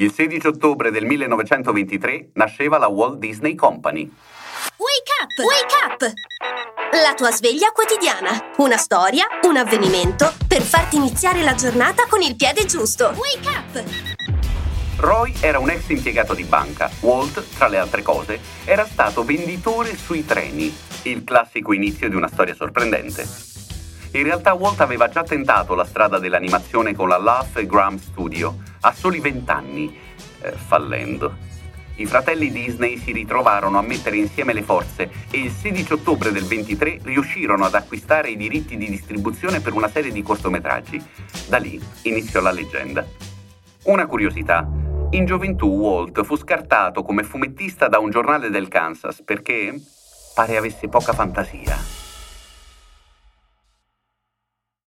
Il 16 ottobre del 1923 nasceva la Walt Disney Company. Wake up! Wake up! La tua sveglia quotidiana. Una storia, un avvenimento per farti iniziare la giornata con il piede giusto. Wake up! Roy era un ex impiegato di banca. Walt, tra le altre cose, era stato venditore sui treni. Il classico inizio di una storia sorprendente. In realtà Walt aveva già tentato la strada dell'animazione con la Laugh Gram Studio a soli vent'anni, eh, fallendo. I fratelli Disney si ritrovarono a mettere insieme le forze e il 16 ottobre del 23 riuscirono ad acquistare i diritti di distribuzione per una serie di cortometraggi. Da lì iniziò la leggenda. Una curiosità. In gioventù Walt fu scartato come fumettista da un giornale del Kansas perché pare avesse poca fantasia.